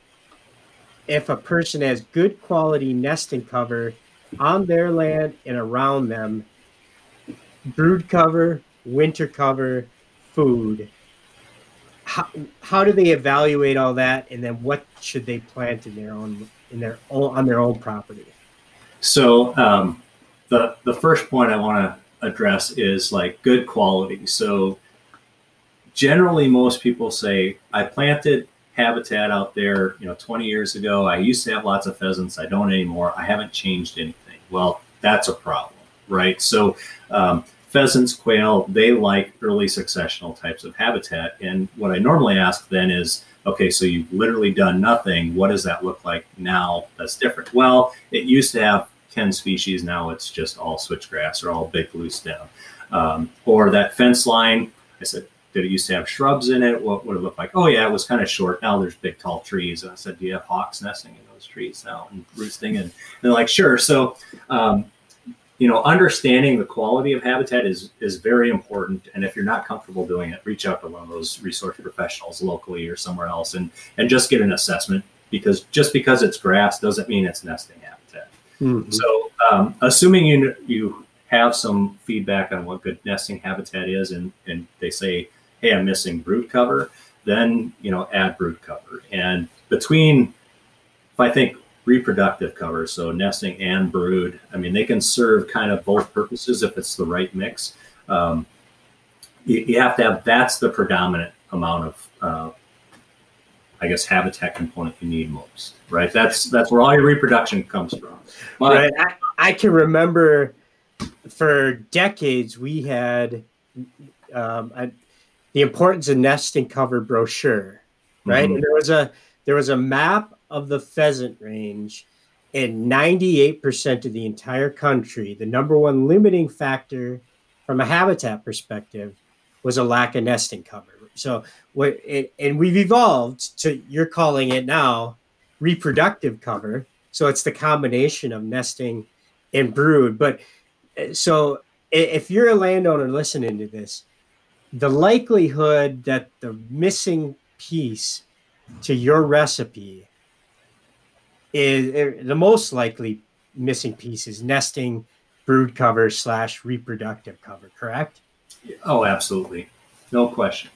A: if a person has good quality nesting cover on their land and around them, brood cover, winter cover, food how, how do they evaluate all that and then what should they plant in their own in their own on their own property
B: so um, the the first point i want to address is like good quality so generally most people say i planted habitat out there you know 20 years ago i used to have lots of pheasants i don't anymore i haven't changed anything well that's a problem right so um, pheasants, quail, they like early successional types of habitat. And what I normally ask then is, okay, so you've literally done nothing. What does that look like now that's different? Well, it used to have 10 species. Now it's just all switchgrass or all big blue stem. Um, or that fence line, I said, did it used to have shrubs in it? What would it look like? Oh, yeah, it was kind of short. Now there's big, tall trees. And I said, do you have hawks nesting in those trees now and roosting? And they're like, sure. So um, you know, understanding the quality of habitat is is very important. And if you're not comfortable doing it, reach out to one of those resource professionals locally or somewhere else, and and just get an assessment. Because just because it's grass doesn't mean it's nesting habitat. Mm-hmm. So, um, assuming you you have some feedback on what good nesting habitat is, and and they say, hey, I'm missing brood cover, then you know add brood cover. And between, if I think reproductive cover, so nesting and brood. I mean, they can serve kind of both purposes if it's the right mix. Um, you, you, have to have that's the predominant amount of, uh, I guess, habitat component you need most, right? That's that's where all your reproduction comes from.
A: But, right. I, I can remember for decades we had um, the importance of nesting cover brochure, right? Mm-hmm. And there was a there was a map of the pheasant range and 98% of the entire country, the number one limiting factor from a habitat perspective was a lack of nesting cover. So what it, and we've evolved to you're calling it now reproductive cover. So it's the combination of nesting and brood. But so if you're a landowner listening to this, the likelihood that the missing piece to your recipe is er, the most likely missing piece is nesting, brood cover slash reproductive cover. Correct?
B: Oh, absolutely, no question.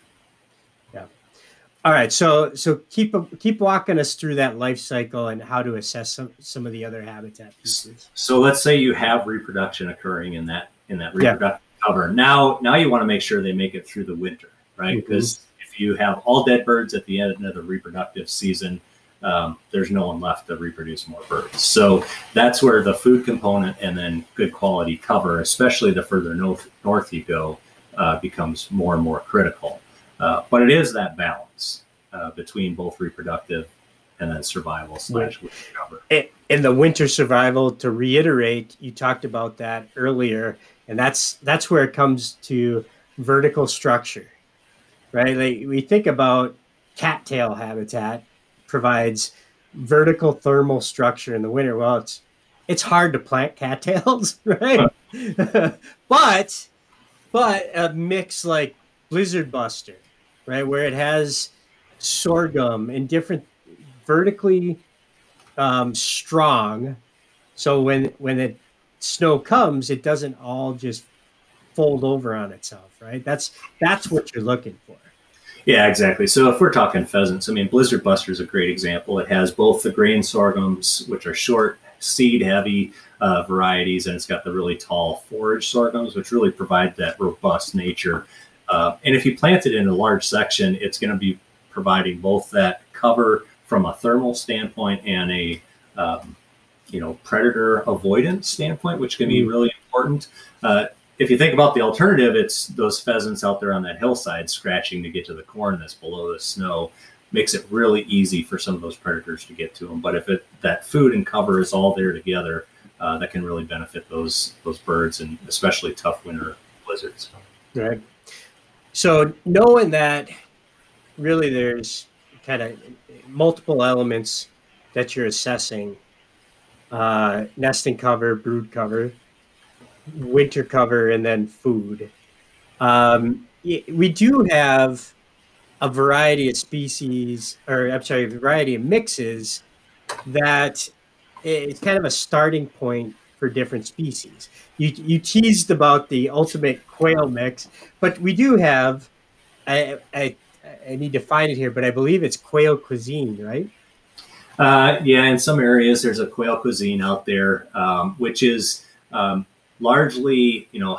A: All right. So so keep keep walking us through that life cycle and how to assess some some of the other habitat pieces.
B: So let's say you have reproduction occurring in that in that reproductive yeah. cover. Now now you want to make sure they make it through the winter, right? Because mm-hmm. if you have all dead birds at the end of the reproductive season, um, there's no one left to reproduce more birds. So that's where the food component and then good quality cover, especially the further north, north you go, uh, becomes more and more critical. Uh, but it is that balance uh, between both reproductive and then survival slash cover.
A: And the winter survival, to reiterate, you talked about that earlier, and that's that's where it comes to vertical structure, right? Like we think about cattail habitat provides vertical thermal structure in the winter. Well, it's it's hard to plant cattails, right? but but a mix like Blizzard Buster, right, where it has sorghum and different vertically um, strong, so when when the snow comes, it doesn't all just fold over on itself, right? That's that's what you're looking for.
B: Yeah, exactly. So if we're talking pheasants, I mean, Blizzard Buster is a great example. It has both the grain sorghums, which are short, seed heavy uh, varieties, and it's got the really tall forage sorghums, which really provide that robust nature. Uh, and if you plant it in a large section, it's going to be providing both that cover from a thermal standpoint and a um, you know predator avoidance standpoint, which can be mm. really important. Uh, if you think about the alternative, it's those pheasants out there on that hillside scratching to get to the corn that's below the snow makes it really easy for some of those predators to get to them. But if it that food and cover is all there together, uh, that can really benefit those those birds and especially tough winter blizzards.
A: Right. So knowing that, really, there's kind of multiple elements that you're assessing: uh, nesting cover, brood cover winter cover and then food. Um, we do have a variety of species, or I'm sorry, a variety of mixes that it's kind of a starting point for different species. You, you teased about the ultimate quail mix, but we do have, I, I, I need to find it here, but I believe it's quail cuisine, right?
B: Uh, yeah, in some areas there's a quail cuisine out there, um, which is um, largely, you know,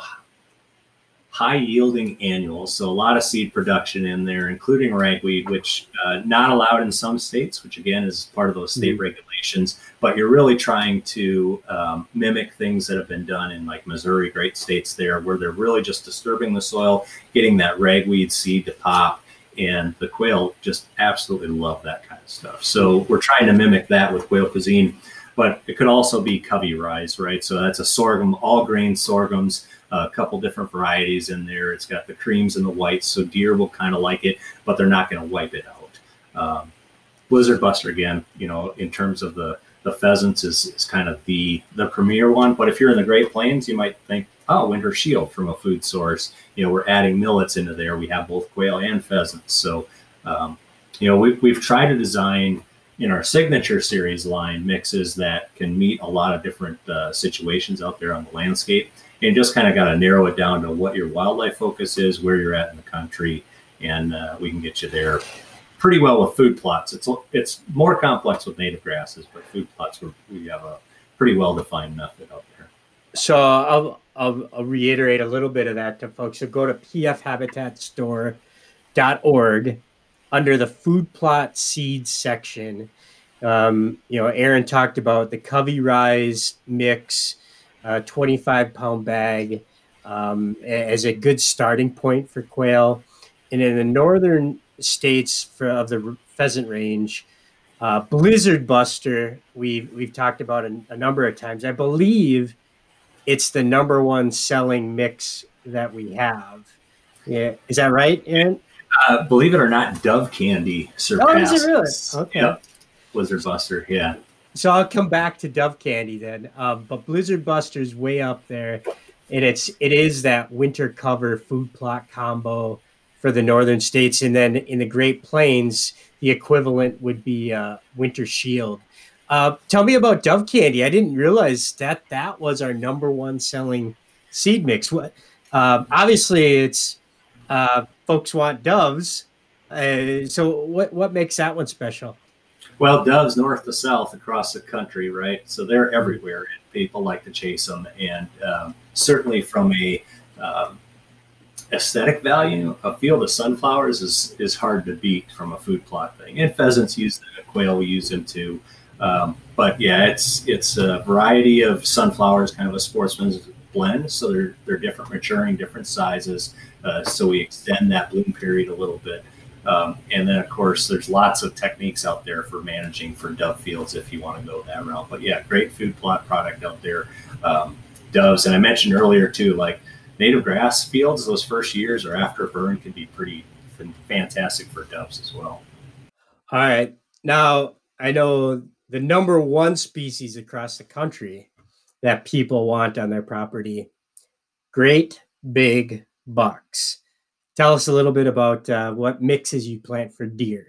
B: high yielding annuals. So a lot of seed production in there, including ragweed, which uh, not allowed in some states, which again is part of those state mm-hmm. regulations. But you're really trying to um, mimic things that have been done in like Missouri, great states there, where they're really just disturbing the soil, getting that ragweed seed to pop. And the quail just absolutely love that kind of stuff. So we're trying to mimic that with quail cuisine but it could also be covey rise, right? So that's a sorghum, all grain sorghums, a couple different varieties in there. It's got the creams and the whites, so deer will kind of like it, but they're not going to wipe it out. Um, Blizzard Buster again, you know, in terms of the the pheasants is, is kind of the the premier one. But if you're in the Great Plains, you might think, oh, Winter Shield from a food source. You know, we're adding millets into there. We have both quail and pheasants. So, um, you know, we, we've tried to design in our signature series line mixes that can meet a lot of different uh, situations out there on the landscape and just kind of got to narrow it down to what your wildlife focus is where you're at in the country and uh, we can get you there pretty well with food plots. It's it's more complex with native grasses but food plots we have a pretty well defined method out there.
A: So I'll, I'll, I'll reiterate a little bit of that to folks. So go to pfhabitatstore.org under the food plot seed section, um, you know, Aaron talked about the Covey Rise mix, uh, 25 pound bag um, as a good starting point for quail. And in the northern states for, of the pheasant range, uh, Blizzard Buster, we've, we've talked about a, a number of times. I believe it's the number one selling mix that we have. Yeah, is that right, Aaron?
B: Uh, believe it or not, Dove Candy surpassed.
A: Oh, is it really? Okay. Yep.
B: Blizzard Buster, yeah.
A: So I'll come back to Dove Candy then. Um, but Blizzard Buster's way up there, and it's it is that winter cover food plot combo for the northern states, and then in the Great Plains, the equivalent would be uh, Winter Shield. Uh, tell me about Dove Candy. I didn't realize that that was our number one selling seed mix. What? Uh, obviously, it's uh, folks want doves. Uh, so, what what makes that one special?
B: Well, doves north to south across the country, right? So they're everywhere, and people like to chase them. And um, certainly, from a um, aesthetic value, a field of sunflowers is is hard to beat from a food plot thing. And pheasants use them, quail use them too. Um, but yeah, it's it's a variety of sunflowers, kind of a sportsman's blend. So they're they're different maturing, different sizes. Uh, so we extend that bloom period a little bit. Um, and then, of course, there's lots of techniques out there for managing for dove fields if you want to go that route. But yeah, great food plot product out there. Um, doves, and I mentioned earlier too, like native grass fields, those first years or after burn can be pretty fantastic for doves as well.
A: All right. Now, I know the number one species across the country that people want on their property great big bucks. Tell us a little bit about uh, what mixes you plant for deer.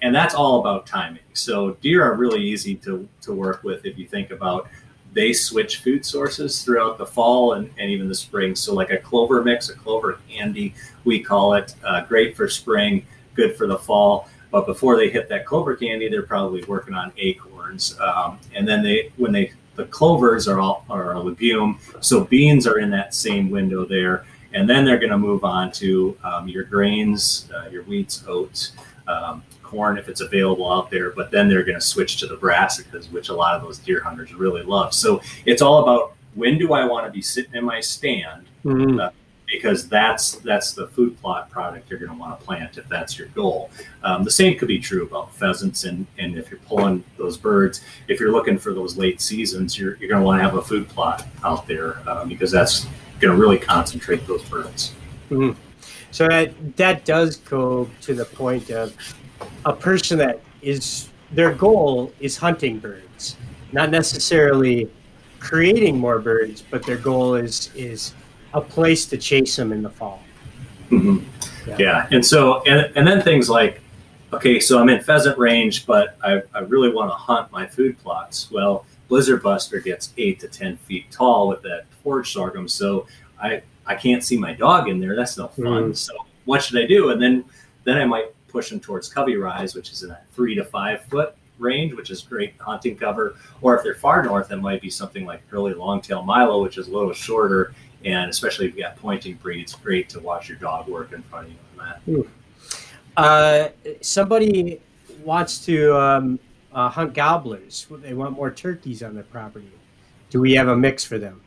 B: And that's all about timing. So, deer are really easy to, to work with if you think about they switch food sources throughout the fall and, and even the spring. So, like a clover mix, a clover candy, we call it, uh, great for spring, good for the fall. But before they hit that clover candy, they're probably working on acorns. Um, and then they, when they, the clovers are all are a legume, so beans are in that same window there. And then they're going to move on to um, your grains, uh, your wheats, oats, um, corn if it's available out there. But then they're going to switch to the brassicas, which a lot of those deer hunters really love. So it's all about when do I want to be sitting in my stand mm-hmm. uh, because that's that's the food plot product you're going to want to plant if that's your goal. Um, the same could be true about pheasants and and if you're pulling those birds, if you're looking for those late seasons, you're you're going to want to have a food plot out there uh, because that's going to really concentrate those birds.
A: Mm-hmm. So that that does go to the point of a person that is their goal is hunting birds, not necessarily creating more birds, but their goal is is a place to chase them in the fall.
B: Mm-hmm. Yeah. yeah. and so and and then things like, okay, so I'm in pheasant range, but I, I really want to hunt my food plots. Well, Blizzard Buster gets eight to ten feet tall with that forage sorghum, so I I can't see my dog in there. That's no fun. Mm. So what should I do? And then then I might push them towards covey rise, which is in that three to five foot range, which is great hunting cover. Or if they're far north, it might be something like early longtail Milo, which is a little shorter and especially if you got pointing breeds, great to watch your dog work in front of you on that.
A: Uh, somebody wants to um, uh, hunt gobblers. They want more turkeys on their property. Do we have a mix for them?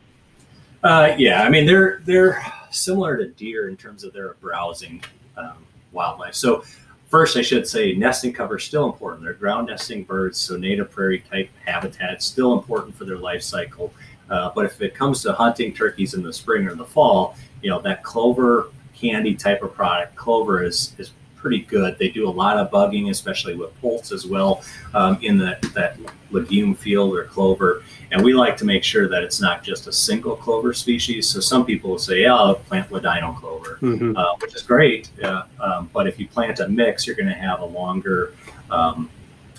B: Uh, yeah, I mean they're they're similar to deer in terms of their browsing um, wildlife. So first, I should say nesting cover is still important. They're ground nesting birds, so native prairie type habitat still important for their life cycle. Uh, but if it comes to hunting turkeys in the spring or the fall, you know that clover candy type of product, clover is is pretty good. They do a lot of bugging, especially with poults as well, um, in that that legume field or clover. And we like to make sure that it's not just a single clover species. So some people will say, "Yeah, I'll plant ladino clover," mm-hmm. uh, which is great. Uh, um, but if you plant a mix, you're going to have a longer um,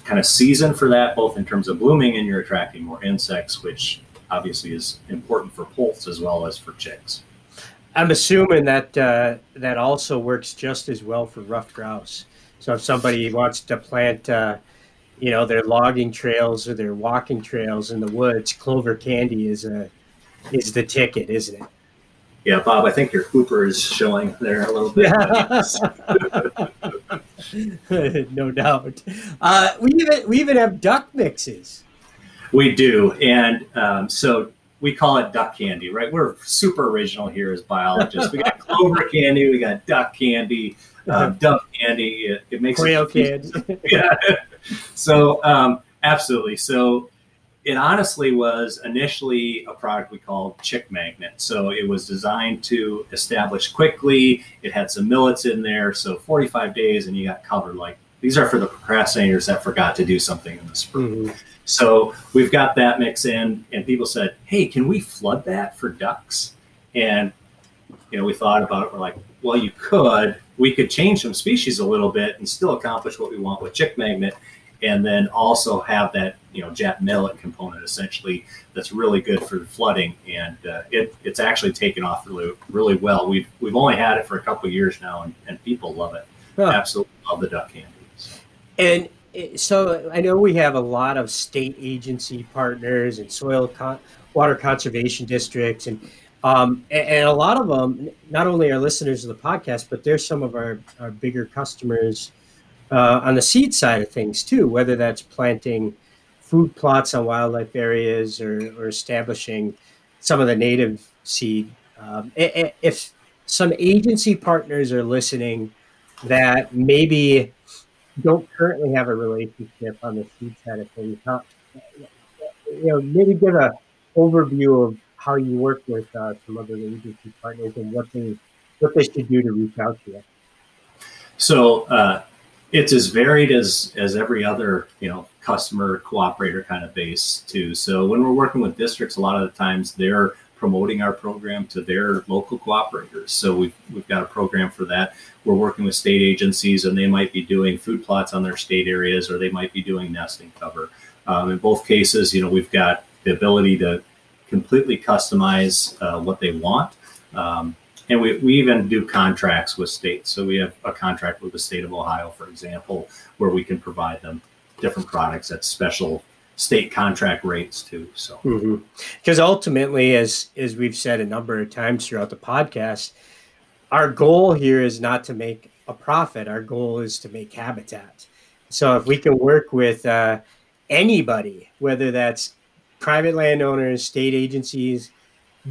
B: kind of season for that, both in terms of blooming and you're attracting more insects, which obviously is important for poults as well as for chicks.
A: I'm assuming that uh, that also works just as well for ruffed grouse. So if somebody wants to plant, uh, you know, their logging trails or their walking trails in the woods, clover candy is a is the ticket, isn't it?
B: Yeah, Bob, I think your Yooper is showing there a little bit.
A: no doubt. Uh, we even we even have duck mixes.
B: We do, and um, so we call it duck candy, right? We're super original here as biologists. We got clover candy, we got duck candy, uh, dove candy. It, it makes
A: quail candy.
B: yeah. So um, absolutely. So it honestly was initially a product we called Chick Magnet. So it was designed to establish quickly. It had some millets in there, so 45 days, and you got covered. Like these are for the procrastinators that forgot to do something in the spring. Mm-hmm. So we've got that mix in, and people said, "Hey, can we flood that for ducks?" And you know, we thought about it. We're like, "Well, you could. We could change some species a little bit and still accomplish what we want with chick magnet." and then also have that you know jet millet component essentially that's really good for the flooding and uh, it, it's actually taken off really really well we've we've only had it for a couple years now and, and people love it huh. absolutely love the duck candy so.
A: and so i know we have a lot of state agency partners and soil con- water conservation districts and um, and, and, a lot of them not only are listeners of the podcast but they're some of our, our bigger customers uh, on the seed side of things too, whether that's planting food plots on wildlife areas or, or establishing some of the native seed. Um, if some agency partners are listening that maybe don't currently have a relationship on the seed side of things, how, you know, maybe give a overview of how you work with uh, some other agency partners and what they what they should do to reach out to you.
B: So uh, it's as varied as as every other you know customer cooperator kind of base too so when we're working with districts a lot of the times they're promoting our program to their local cooperators. So we've, we've got a program for that. We're working with state agencies and they might be doing food plots on their state areas or they might be doing nesting cover. Um, in both cases you know we've got the ability to completely customize uh, what they want. Um, and we, we even do contracts with states. So we have a contract with the state of Ohio, for example, where we can provide them different products at special state contract rates too. So
A: because mm-hmm. ultimately, as as we've said a number of times throughout the podcast, our goal here is not to make a profit. Our goal is to make habitat. So if we can work with uh, anybody, whether that's private landowners, state agencies,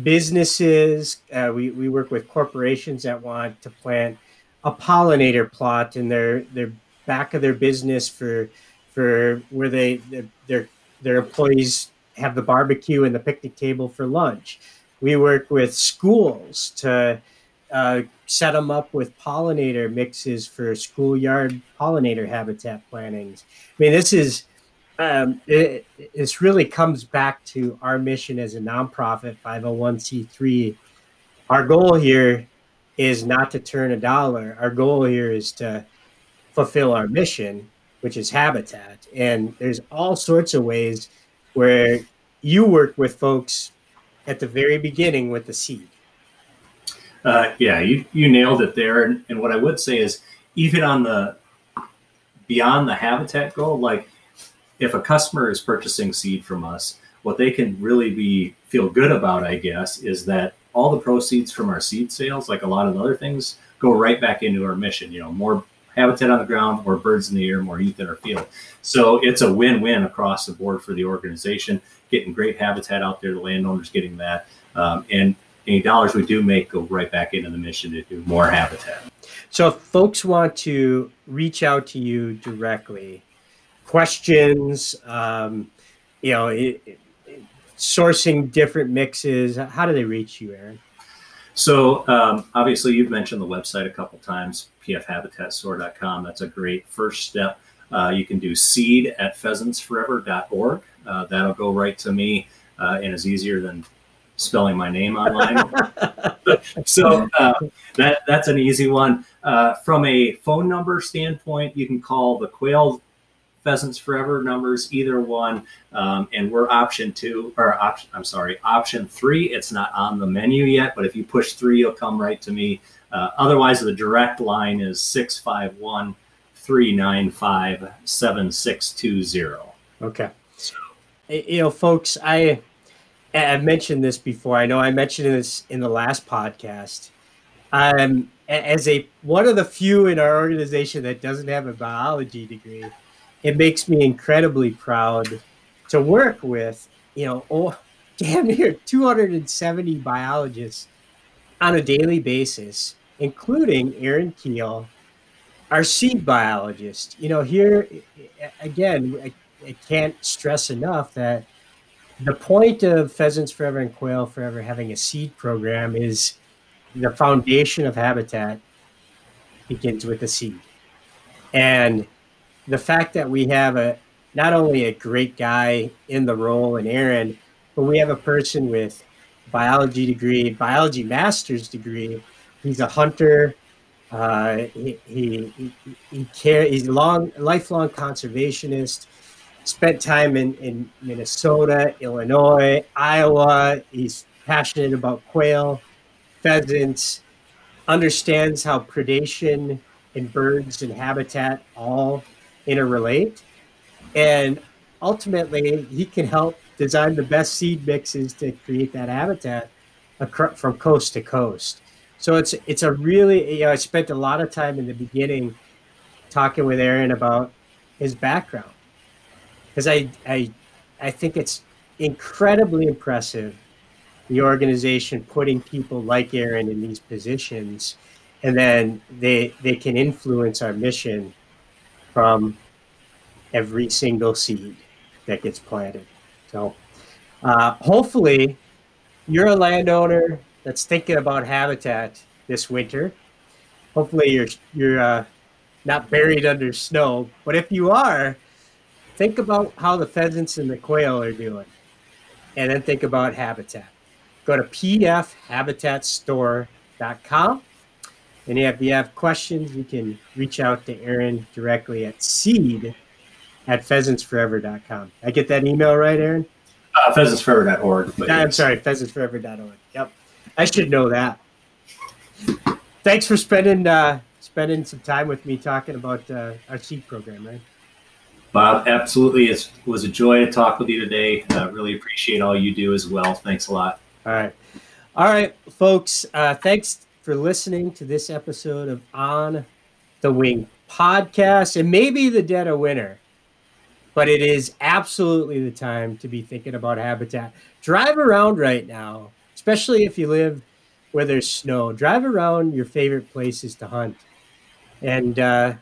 A: businesses. Uh, we, we work with corporations that want to plant a pollinator plot in their, their back of their business for for where they their their employees have the barbecue and the picnic table for lunch. We work with schools to uh, set them up with pollinator mixes for schoolyard pollinator habitat plantings. I mean, this is um, it, this really comes back to our mission as a nonprofit 501c3. Our goal here is not to turn a dollar. Our goal here is to fulfill our mission, which is habitat. And there's all sorts of ways where you work with folks at the very beginning with the seed.
B: Uh, yeah, you, you nailed it there. And, and what I would say is, even on the beyond the habitat goal, like if a customer is purchasing seed from us, what they can really be feel good about, I guess, is that all the proceeds from our seed sales, like a lot of other things, go right back into our mission. You know, more habitat on the ground, more birds in the air, more youth in our field. So it's a win-win across the board for the organization. Getting great habitat out there, the landowners getting that, um, and any dollars we do make go right back into the mission to do more habitat.
A: So if folks want to reach out to you directly, questions, um, you know, it, it, sourcing different mixes. How do they reach you, Aaron?
B: So um, obviously, you've mentioned the website a couple times, pfhabitatstore.com. That's a great first step. Uh, you can do seed at pheasantsforever.org. Uh, that'll go right to me uh, and is easier than spelling my name online. so uh, that that's an easy one. Uh, from a phone number standpoint, you can call the Quail Pheasants Forever numbers, either one. Um, and we're option two, or option, I'm sorry, option three. It's not on the menu yet, but if you push three, you'll come right to me. Uh, otherwise, the direct line is 651 395 7620.
A: Okay. So, you know, folks, I. I've mentioned this before. I know I mentioned this in the last podcast. Um, as a one of the few in our organization that doesn't have a biology degree, it makes me incredibly proud to work with, you know, oh, damn near 270 biologists on a daily basis, including Aaron Kuehl, our seed biologist. You know, here again, I, I can't stress enough that the point of Pheasants Forever and Quail Forever having a seed program is the foundation of habitat begins with the seed. And the fact that we have a not only a great guy in the role in Aaron, but we have a person with biology degree, biology master's degree. He's a hunter, Uh, he, he, he, he care, he's a long, lifelong conservationist, spent time in, in Minnesota, Illinois, Iowa. He's passionate about quail, pheasants, understands how predation and birds and habitat all interrelate. And ultimately, he can help design the best seed mixes to create that habitat from coast to coast. So it's it's a really you know I spent a lot of time in the beginning talking with Aaron about his background because I I I think it's incredibly impressive the organization putting people like Aaron in these positions and then they they can influence our mission from every single seed that gets planted. So uh, hopefully you're a landowner that's thinking about habitat this winter. Hopefully, you're you're uh, not buried under snow, but if you are, think about how the pheasants and the quail are doing, and then think about habitat. Go to pfhabitatstore.com. And if you have questions, you can reach out to Aaron directly at seed at pheasantsforever.com. I get that email right, Aaron?
B: Uh, pheasantsforever.org.
A: I'm sorry, pheasantsforever.org. Yep. I should know that. Thanks for spending uh, spending some time with me talking about uh, our seed program, right?
B: Bob, absolutely. It was a joy to talk with you today. Uh, really appreciate all you do as well. Thanks a lot.
A: All right. All right, folks. Uh, thanks for listening to this episode of On the Wing podcast. It may be the dead of winter, but it is absolutely the time to be thinking about habitat. Drive around right now especially if you live where there's snow. Drive around your favorite places to hunt, and uh,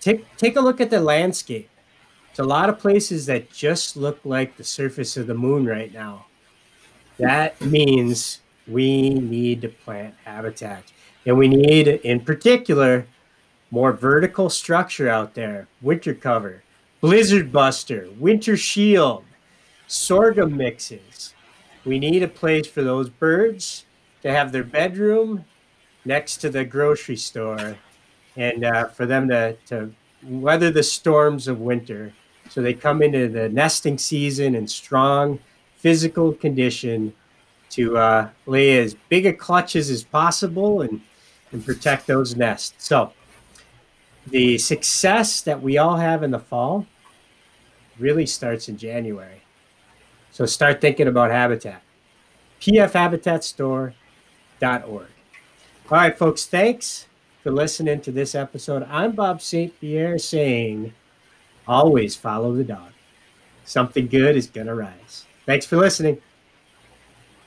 A: take take a look at the landscape. It's a lot of places that just look like the surface of the moon right now. That means we need to plant habitat, and we need, in particular, more vertical structure out there. Winter cover, blizzard buster, winter shield, sorghum mixes we need a place for those birds to have their bedroom next to the grocery store and uh, for them to, to weather the storms of winter. So they come into the nesting season in strong physical condition to uh, lay as big a clutches as possible and, and protect those nests. So the success that we all have in the fall really starts in January. So start thinking about habitat. pfhabitatstore.org. All right, folks, thanks for listening to this episode. I'm Bob St. Pierre saying, always follow the dog. Something good is going to rise. Thanks for listening.